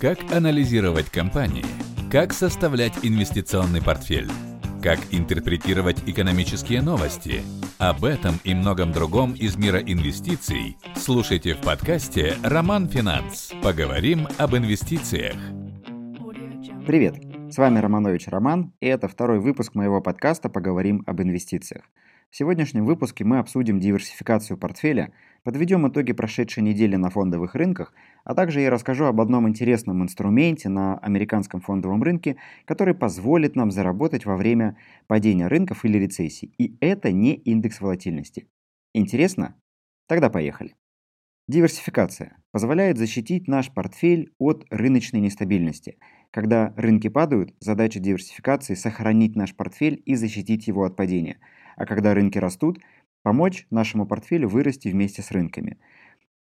Как анализировать компании? Как составлять инвестиционный портфель? Как интерпретировать экономические новости? Об этом и многом другом из мира инвестиций слушайте в подкасте «Роман Финанс». Поговорим об инвестициях. Привет! С вами Романович Роман, и это второй выпуск моего подкаста «Поговорим об инвестициях». В сегодняшнем выпуске мы обсудим диверсификацию портфеля, подведем итоги прошедшей недели на фондовых рынках, а также я расскажу об одном интересном инструменте на американском фондовом рынке, который позволит нам заработать во время падения рынков или рецессий. И это не индекс волатильности. Интересно? Тогда поехали. Диверсификация позволяет защитить наш портфель от рыночной нестабильности. Когда рынки падают, задача диверсификации – сохранить наш портфель и защитить его от падения – а когда рынки растут, помочь нашему портфелю вырасти вместе с рынками.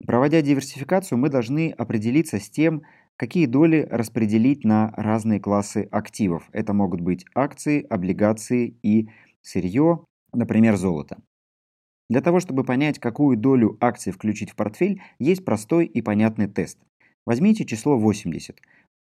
Проводя диверсификацию, мы должны определиться с тем, какие доли распределить на разные классы активов. Это могут быть акции, облигации и сырье, например, золото. Для того, чтобы понять, какую долю акций включить в портфель, есть простой и понятный тест. Возьмите число 80.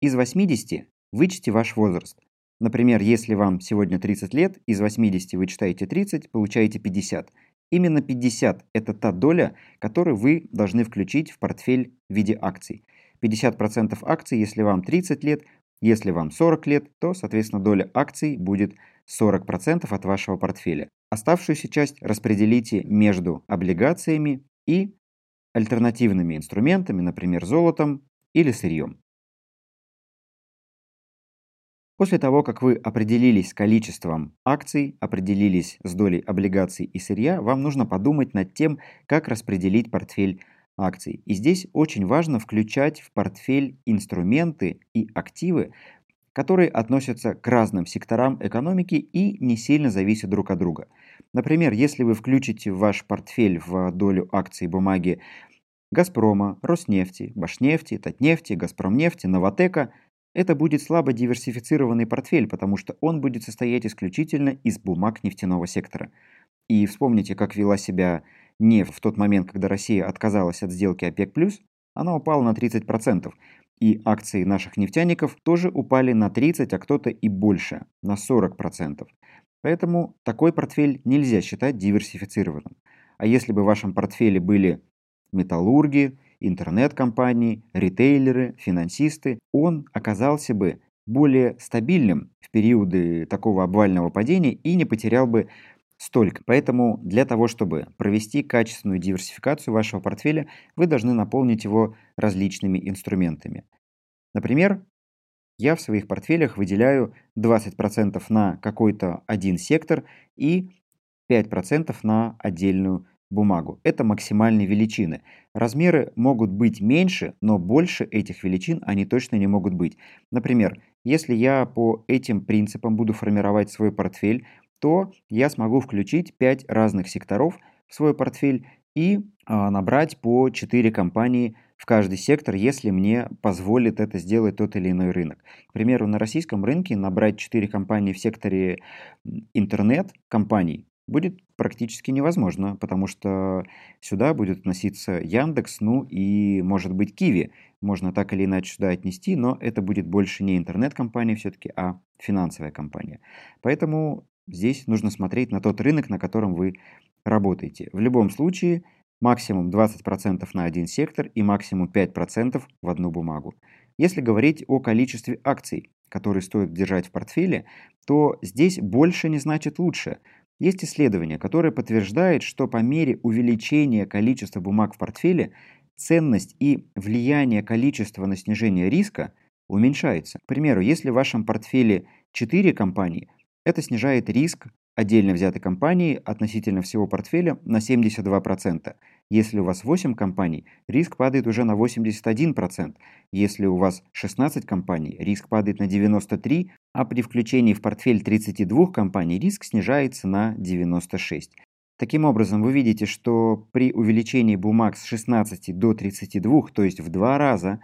Из 80 вычтите ваш возраст. Например, если вам сегодня 30 лет, из 80 вы читаете 30, получаете 50. Именно 50 – это та доля, которую вы должны включить в портфель в виде акций. 50% акций, если вам 30 лет, если вам 40 лет, то, соответственно, доля акций будет 40% от вашего портфеля. Оставшуюся часть распределите между облигациями и альтернативными инструментами, например, золотом или сырьем. После того, как вы определились с количеством акций, определились с долей облигаций и сырья, вам нужно подумать над тем, как распределить портфель акций. И здесь очень важно включать в портфель инструменты и активы, которые относятся к разным секторам экономики и не сильно зависят друг от друга. Например, если вы включите в ваш портфель в долю акций бумаги Газпрома, Роснефти, Башнефти, Татнефти, Газпромнефти, Новотека – это будет слабо диверсифицированный портфель, потому что он будет состоять исключительно из бумаг нефтяного сектора. И вспомните, как вела себя нефть в тот момент, когда Россия отказалась от сделки ОПЕК+, она упала на 30%, и акции наших нефтяников тоже упали на 30, а кто-то и больше, на 40%. Поэтому такой портфель нельзя считать диверсифицированным. А если бы в вашем портфеле были металлурги, интернет-компании, ритейлеры, финансисты, он оказался бы более стабильным в периоды такого обвального падения и не потерял бы столько. Поэтому для того, чтобы провести качественную диверсификацию вашего портфеля, вы должны наполнить его различными инструментами. Например, я в своих портфелях выделяю 20% на какой-то один сектор и 5% на отдельную бумагу. Это максимальные величины. Размеры могут быть меньше, но больше этих величин они точно не могут быть. Например, если я по этим принципам буду формировать свой портфель, то я смогу включить 5 разных секторов в свой портфель и а, набрать по 4 компании в каждый сектор, если мне позволит это сделать тот или иной рынок. К примеру, на российском рынке набрать 4 компании в секторе интернет-компаний будет практически невозможно, потому что сюда будет относиться Яндекс, ну и, может быть, Киви. Можно так или иначе сюда отнести, но это будет больше не интернет-компания все-таки, а финансовая компания. Поэтому здесь нужно смотреть на тот рынок, на котором вы работаете. В любом случае, максимум 20% на один сектор и максимум 5% в одну бумагу. Если говорить о количестве акций, которые стоит держать в портфеле, то здесь больше не значит лучше – есть исследование, которое подтверждает, что по мере увеличения количества бумаг в портфеле ценность и влияние количества на снижение риска уменьшается. К примеру, если в вашем портфеле 4 компании, это снижает риск отдельно взятой компании относительно всего портфеля на 72%. Если у вас 8 компаний, риск падает уже на 81%. Если у вас 16 компаний, риск падает на 93%, а при включении в портфель 32 компаний риск снижается на 96%. Таким образом, вы видите, что при увеличении бумаг с 16 до 32, то есть в два раза,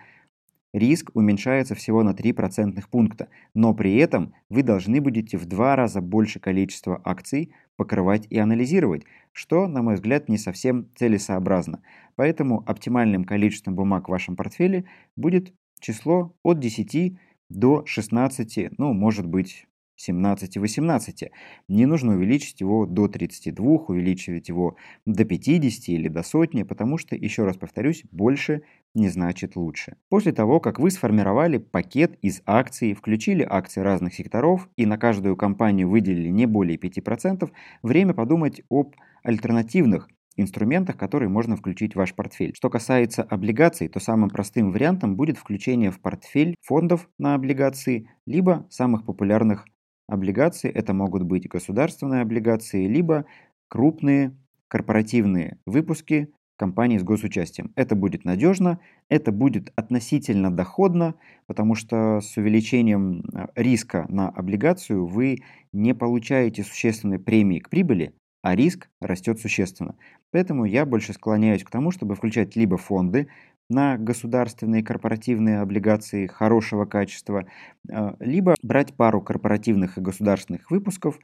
риск уменьшается всего на 3% пункта, но при этом вы должны будете в два раза больше количества акций покрывать и анализировать, что, на мой взгляд, не совсем целесообразно. Поэтому оптимальным количеством бумаг в вашем портфеле будет число от 10 до 16, ну, может быть, 17 и 18. Не нужно увеличить его до 32, увеличивать его до 50 или до сотни, потому что, еще раз повторюсь, больше не значит лучше. После того, как вы сформировали пакет из акций, включили акции разных секторов и на каждую компанию выделили не более 5%, время подумать об альтернативных инструментах, которые можно включить в ваш портфель. Что касается облигаций, то самым простым вариантом будет включение в портфель фондов на облигации, либо самых популярных облигации, это могут быть государственные облигации, либо крупные корпоративные выпуски компаний с госучастием. Это будет надежно, это будет относительно доходно, потому что с увеличением э, риска на облигацию вы не получаете существенной премии к прибыли, а риск растет существенно. Поэтому я больше склоняюсь к тому, чтобы включать либо фонды, на государственные корпоративные облигации хорошего качества, э, либо брать пару корпоративных и государственных выпусков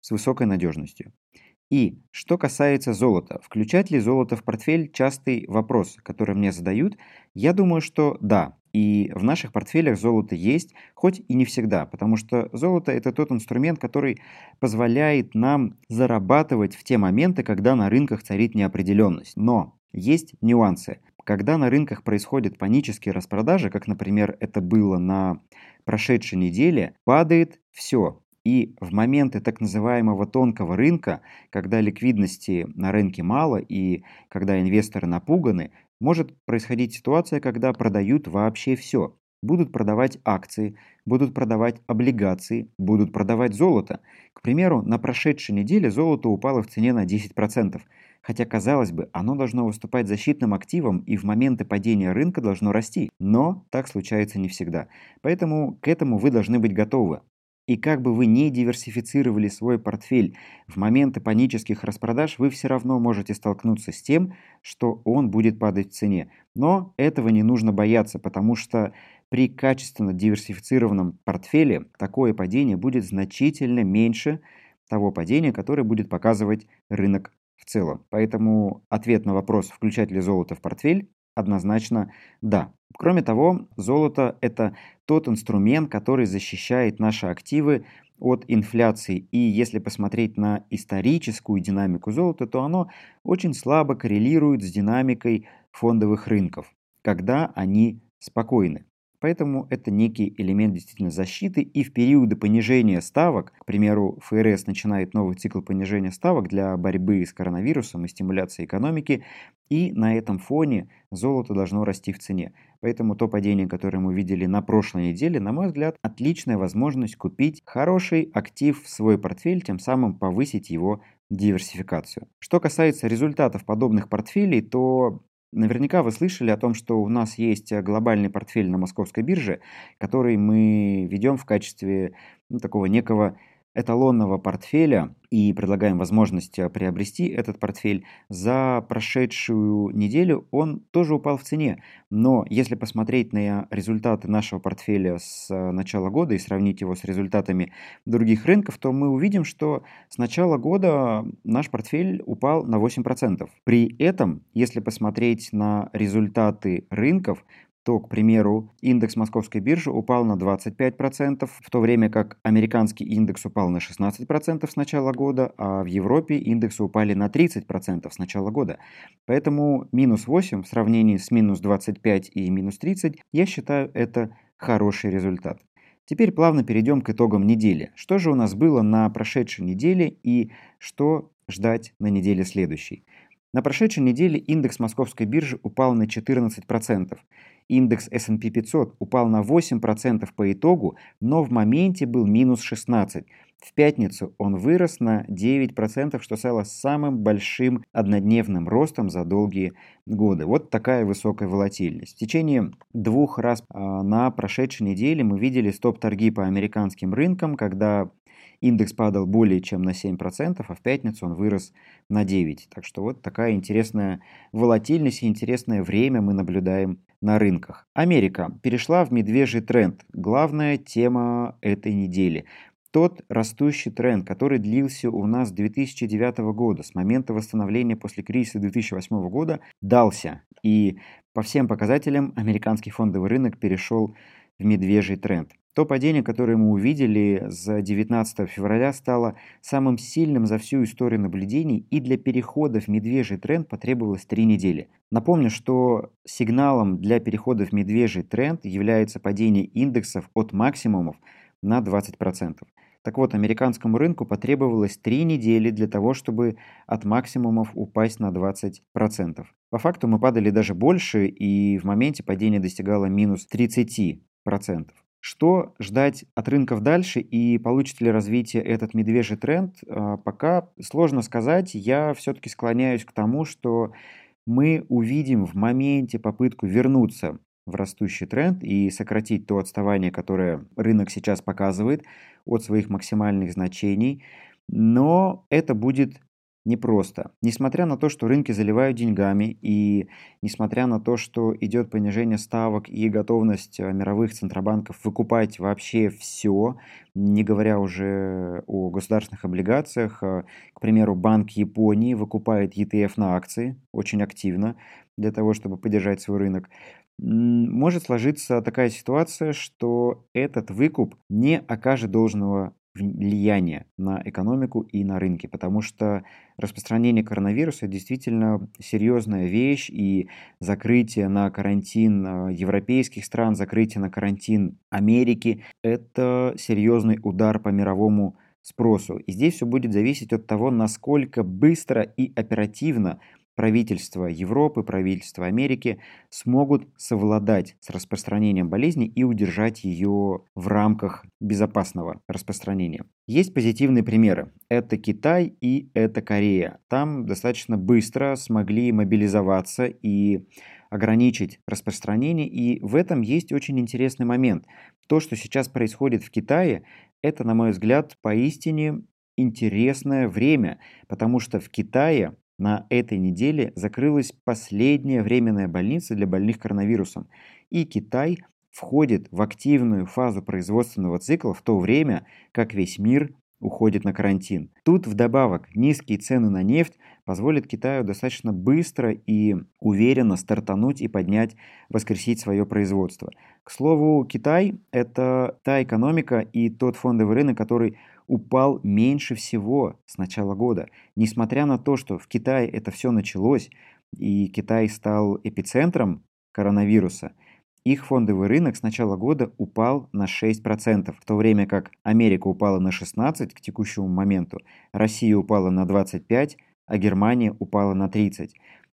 с высокой надежностью. И что касается золота, включать ли золото в портфель – частый вопрос, который мне задают. Я думаю, что да, и в наших портфелях золото есть, хоть и не всегда, потому что золото – это тот инструмент, который позволяет нам зарабатывать в те моменты, когда на рынках царит неопределенность. Но есть нюансы. Когда на рынках происходят панические распродажи, как, например, это было на прошедшей неделе, падает все. И в моменты так называемого тонкого рынка, когда ликвидности на рынке мало и когда инвесторы напуганы, может происходить ситуация, когда продают вообще все. Будут продавать акции, будут продавать облигации, будут продавать золото. К примеру, на прошедшей неделе золото упало в цене на 10%. Хотя, казалось бы, оно должно выступать защитным активом и в моменты падения рынка должно расти. Но так случается не всегда. Поэтому к этому вы должны быть готовы. И как бы вы не диверсифицировали свой портфель, в моменты панических распродаж вы все равно можете столкнуться с тем, что он будет падать в цене. Но этого не нужно бояться, потому что при качественно диверсифицированном портфеле такое падение будет значительно меньше того падения, которое будет показывать рынок в целом. Поэтому ответ на вопрос, включать ли золото в портфель, однозначно да. Кроме того, золото – это тот инструмент, который защищает наши активы от инфляции. И если посмотреть на историческую динамику золота, то оно очень слабо коррелирует с динамикой фондовых рынков, когда они спокойны. Поэтому это некий элемент действительно защиты. И в периоды понижения ставок, к примеру, ФРС начинает новый цикл понижения ставок для борьбы с коронавирусом и стимуляции экономики, и на этом фоне золото должно расти в цене. Поэтому то падение, которое мы видели на прошлой неделе, на мой взгляд, отличная возможность купить хороший актив в свой портфель, тем самым повысить его диверсификацию. Что касается результатов подобных портфелей, то Наверняка вы слышали о том, что у нас есть э, глобальный портфель на московской бирже, который мы ведем в качестве ну, такого некого эталонного портфеля и предлагаем возможность э, приобрести этот портфель. За прошедшую неделю он тоже упал в цене. Но если посмотреть на результаты нашего портфеля с э, начала года и сравнить его с результатами других рынков, то мы увидим, что с начала года наш портфель упал на 8%. При этом, если посмотреть на результаты рынков, то, к примеру, индекс московской биржи упал на 25%, в то время как американский индекс упал на 16% с начала года, а в Европе индексы упали на 30% с начала года. Поэтому минус 8 в сравнении с минус 25 и минус 30, я считаю, это хороший результат. Теперь плавно перейдем к итогам недели. Что же у нас было на прошедшей неделе и что ждать на неделе следующей? На прошедшей неделе индекс московской биржи упал на 14%. Индекс S&P 500 упал на 8% по итогу, но в моменте был минус 16%. В пятницу он вырос на 9%, что стало самым большим однодневным ростом за долгие годы. Вот такая высокая волатильность. В течение двух раз а, на прошедшей неделе мы видели стоп-торги по американским рынкам, когда Индекс падал более чем на 7%, а в пятницу он вырос на 9%. Так что вот такая интересная волатильность и интересное время мы наблюдаем на рынках. Америка перешла в медвежий тренд. Главная тема этой недели. тот растущий тренд, который длился у нас с 2009 года, с момента восстановления после кризиса 2008 года, дался. И по всем показателям американский фондовый рынок перешел в медвежий тренд. То падение, которое мы увидели с 19 февраля, стало самым сильным за всю историю наблюдений, и для перехода в медвежий тренд потребовалось три недели. Напомню, что сигналом для перехода в медвежий тренд является падение индексов от максимумов на 20%. Так вот, американскому рынку потребовалось три недели для того, чтобы от максимумов упасть на 20%. По факту мы падали даже больше, и в моменте падение достигало минус 30%. Что ждать от рынков дальше и получит ли развитие этот медвежий тренд, а, пока сложно сказать. Я все-таки склоняюсь к тому, что мы увидим в моменте попытку вернуться в растущий тренд и сократить то отставание, которое рынок сейчас показывает от своих максимальных значений. Но это будет непросто. Несмотря на то, что рынки заливают деньгами, и несмотря на то, что идет понижение ставок и готовность э, мировых центробанков выкупать вообще все, не говоря уже о государственных облигациях, э, к примеру, Банк Японии выкупает ETF на акции очень активно для того, чтобы поддержать свой рынок, может сложиться такая ситуация, что этот выкуп не окажет должного влияние на экономику и на рынки, потому что распространение коронавируса действительно серьезная вещь, и закрытие на карантин э, европейских стран, закрытие на карантин Америки – это серьезный удар по мировому спросу. И здесь все будет зависеть от того, насколько быстро и оперативно правительства Европы, правительства Америки смогут совладать с распространением болезни и удержать ее в рамках безопасного распространения. Есть позитивные примеры. Это Китай и это Корея. Там достаточно быстро смогли мобилизоваться и ограничить распространение. И в этом есть очень интересный момент. То, что сейчас происходит в Китае, это, на мой взгляд, поистине интересное время, потому что в Китае на этой неделе закрылась последняя временная больница для больных коронавирусом, и Китай входит в активную фазу производственного цикла в то время, как весь мир уходит на карантин. Тут вдобавок низкие цены на нефть позволят Китаю достаточно быстро и уверенно стартануть и поднять, воскресить свое производство. К слову, Китай – это та экономика и тот фондовый рынок, который упал меньше всего с начала года. Несмотря на то, что в Китае это все началось, и Китай стал эпицентром коронавируса, их фондовый рынок с начала года упал на 6%, в то время как Америка упала на 16% к текущему моменту, Россия упала на 25%, а Германия упала на 30%.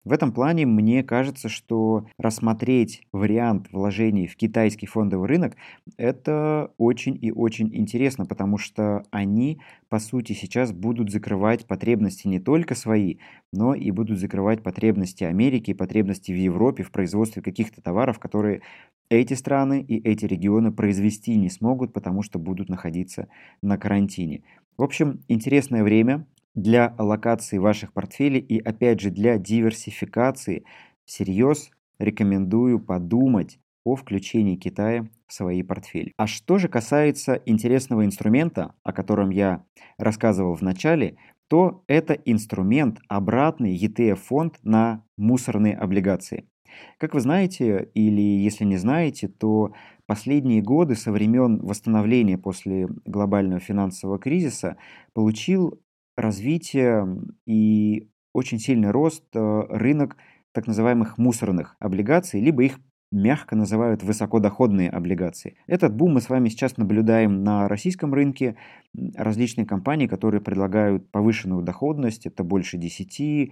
В этом плане мне кажется, что рассмотреть вариант вложений в китайский фондовый рынок – это очень и очень интересно, потому что они, по сути, сейчас будут закрывать потребности не только свои, но и будут закрывать потребности Америки, потребности в Европе в производстве каких-то товаров, которые эти страны и эти регионы произвести не смогут, потому что будут находиться на карантине. В общем, интересное время, для аллокации ваших портфелей и опять же для диверсификации всерьез рекомендую подумать о включении Китая в свои портфели. А что же касается интересного инструмента, о котором я рассказывал в начале, то это инструмент обратный ETF-фонд на мусорные облигации. Как вы знаете, или если не знаете, то последние годы со времен восстановления после глобального финансового кризиса получил развитие и очень сильный рост э, рынок так называемых мусорных облигаций, либо их мягко называют высокодоходные облигации. Этот бум мы с вами сейчас наблюдаем на российском рынке. Различные компании, которые предлагают повышенную доходность, это больше 10,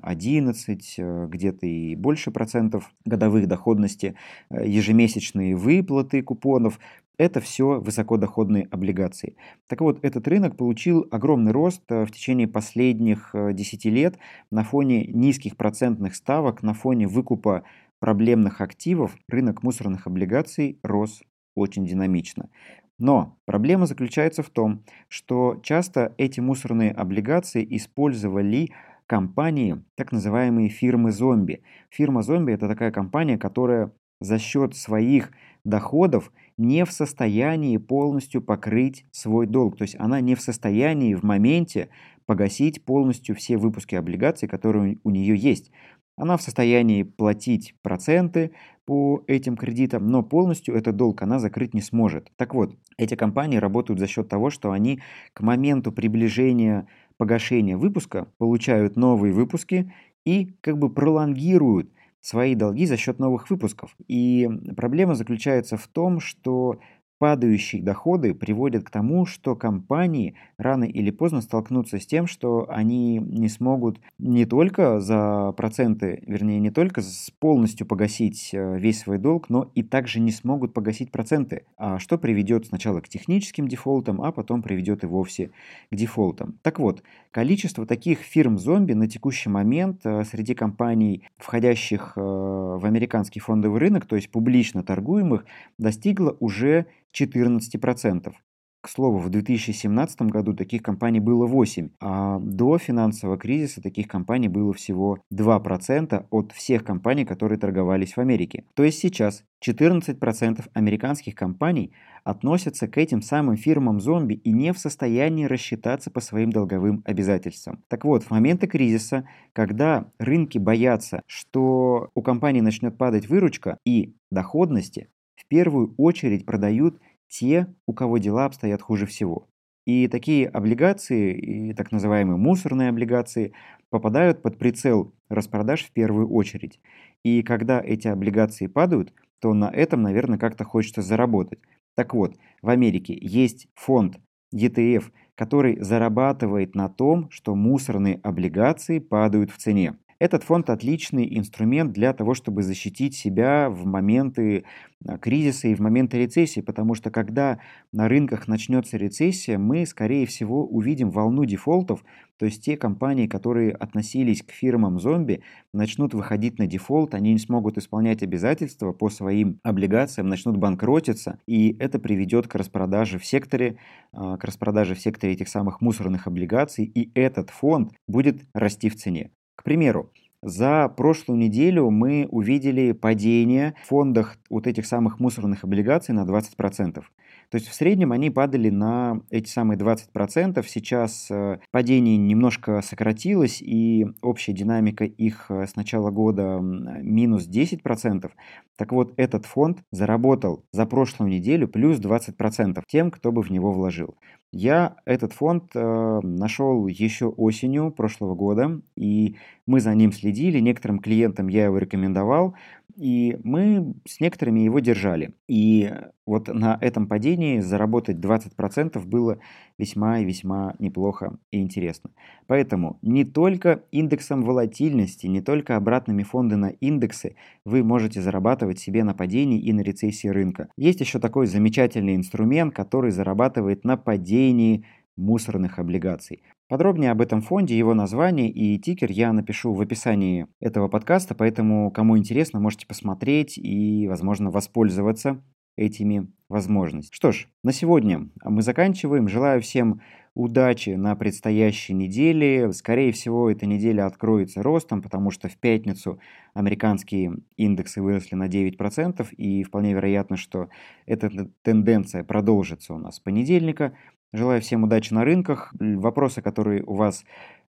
11, э, где-то и больше процентов годовых доходности, э, ежемесячные выплаты купонов. Это все высокодоходные облигации. Так вот, этот рынок получил огромный рост э, в течение последних 10 лет на фоне низких процентных ставок, на фоне выкупа проблемных активов рынок мусорных облигаций рос очень динамично. Но проблема заключается в том, что часто эти мусорные облигации использовали компании, так называемые фирмы-зомби. Фирма-зомби – это такая компания, которая за счет своих доходов не в состоянии полностью покрыть свой долг. То есть она не в состоянии в моменте погасить полностью все выпуски облигаций, которые у нее есть. Она в состоянии платить проценты по этим кредитам, но полностью этот долг она закрыть не сможет. Так вот, эти компании работают за счет того, что они к моменту приближения погашения выпуска получают новые выпуски и как бы пролонгируют свои долги за счет новых выпусков. И проблема заключается в том, что Падающие доходы приводят к тому, что компании рано или поздно столкнутся с тем, что они не смогут не только за проценты, вернее, не только полностью погасить э, весь свой долг, но и также не смогут погасить проценты, а что приведет сначала к техническим дефолтам, а потом приведет и вовсе к дефолтам. Так вот, количество таких фирм-зомби на текущий момент э, среди компаний, входящих э, в американский фондовый рынок, то есть публично торгуемых, достигло уже 14%. К слову, в 2017 году таких компаний было 8, а до финансового кризиса таких компаний было всего 2% от всех компаний, которые торговались в Америке. То есть сейчас 14% американских компаний относятся к этим самым фирмам зомби и не в состоянии рассчитаться по своим долговым обязательствам. Так вот, в моменты кризиса, когда рынки боятся, что у компании начнет падать выручка и доходности, первую очередь продают те, у кого дела обстоят хуже всего. И такие облигации, и так называемые мусорные облигации, попадают под прицел распродаж в первую очередь. И когда эти облигации падают, то на этом, наверное, как-то хочется заработать. Так вот, в Америке есть фонд ETF, который зарабатывает на том, что мусорные облигации падают в цене. Этот фонд отличный инструмент для того, чтобы защитить себя в моменты а, кризиса и в моменты рецессии, потому что когда на рынках начнется рецессия, мы, скорее всего, увидим волну дефолтов, то есть те компании, которые относились к фирмам зомби, начнут выходить на дефолт, они не смогут исполнять обязательства по своим облигациям, начнут банкротиться, и это приведет к распродаже в секторе, а, к распродаже в секторе этих самых мусорных облигаций, и этот фонд будет расти в цене. К примеру, за прошлую неделю мы увидели падение в фондах вот этих самых мусорных облигаций на 20%. То есть в среднем они падали на эти самые 20%. Сейчас э, падение немножко сократилось, и общая динамика их э, с начала года минус 10%. Так вот, этот фонд заработал за прошлую неделю плюс 20% тем, кто бы в него вложил. Я этот фонд э, нашел еще осенью прошлого года, и мы за ним следили. Некоторым клиентам я его рекомендовал, и мы с некоторыми его держали. И вот на этом падении заработать 20% было весьма и весьма неплохо и интересно. Поэтому не только индексом волатильности, не только обратными фонды на индексы вы можете зарабатывать себе на падении и на рецессии рынка. Есть еще такой замечательный инструмент, который зарабатывает на падении мусорных облигаций. Подробнее об этом фонде, его название и тикер я напишу в описании этого подкаста, поэтому кому интересно, можете посмотреть и, возможно, воспользоваться этими возможностями. Что ж, на сегодня мы заканчиваем. Желаю всем удачи на предстоящей неделе. Скорее всего, эта неделя откроется ростом, потому что в пятницу американские индексы выросли на 9%, и вполне вероятно, что эта тенденция продолжится у нас с понедельника. Желаю всем удачи на рынках. Вопросы, которые у вас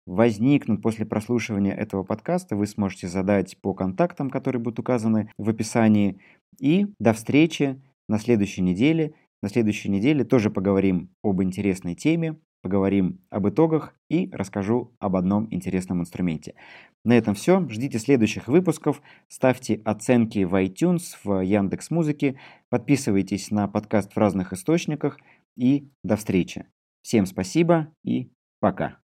возникнут после прослушивания этого подкаста, вы сможете задать по контактам, которые будут указаны в описании. И до встречи на следующей неделе. На следующей неделе тоже поговорим об интересной теме, поговорим об итогах и расскажу об одном интересном инструменте. На этом все. Ждите следующих выпусков. Ставьте оценки в iTunes, в Яндекс Музыке. Подписывайтесь на подкаст в разных источниках и до встречи. Всем спасибо и пока.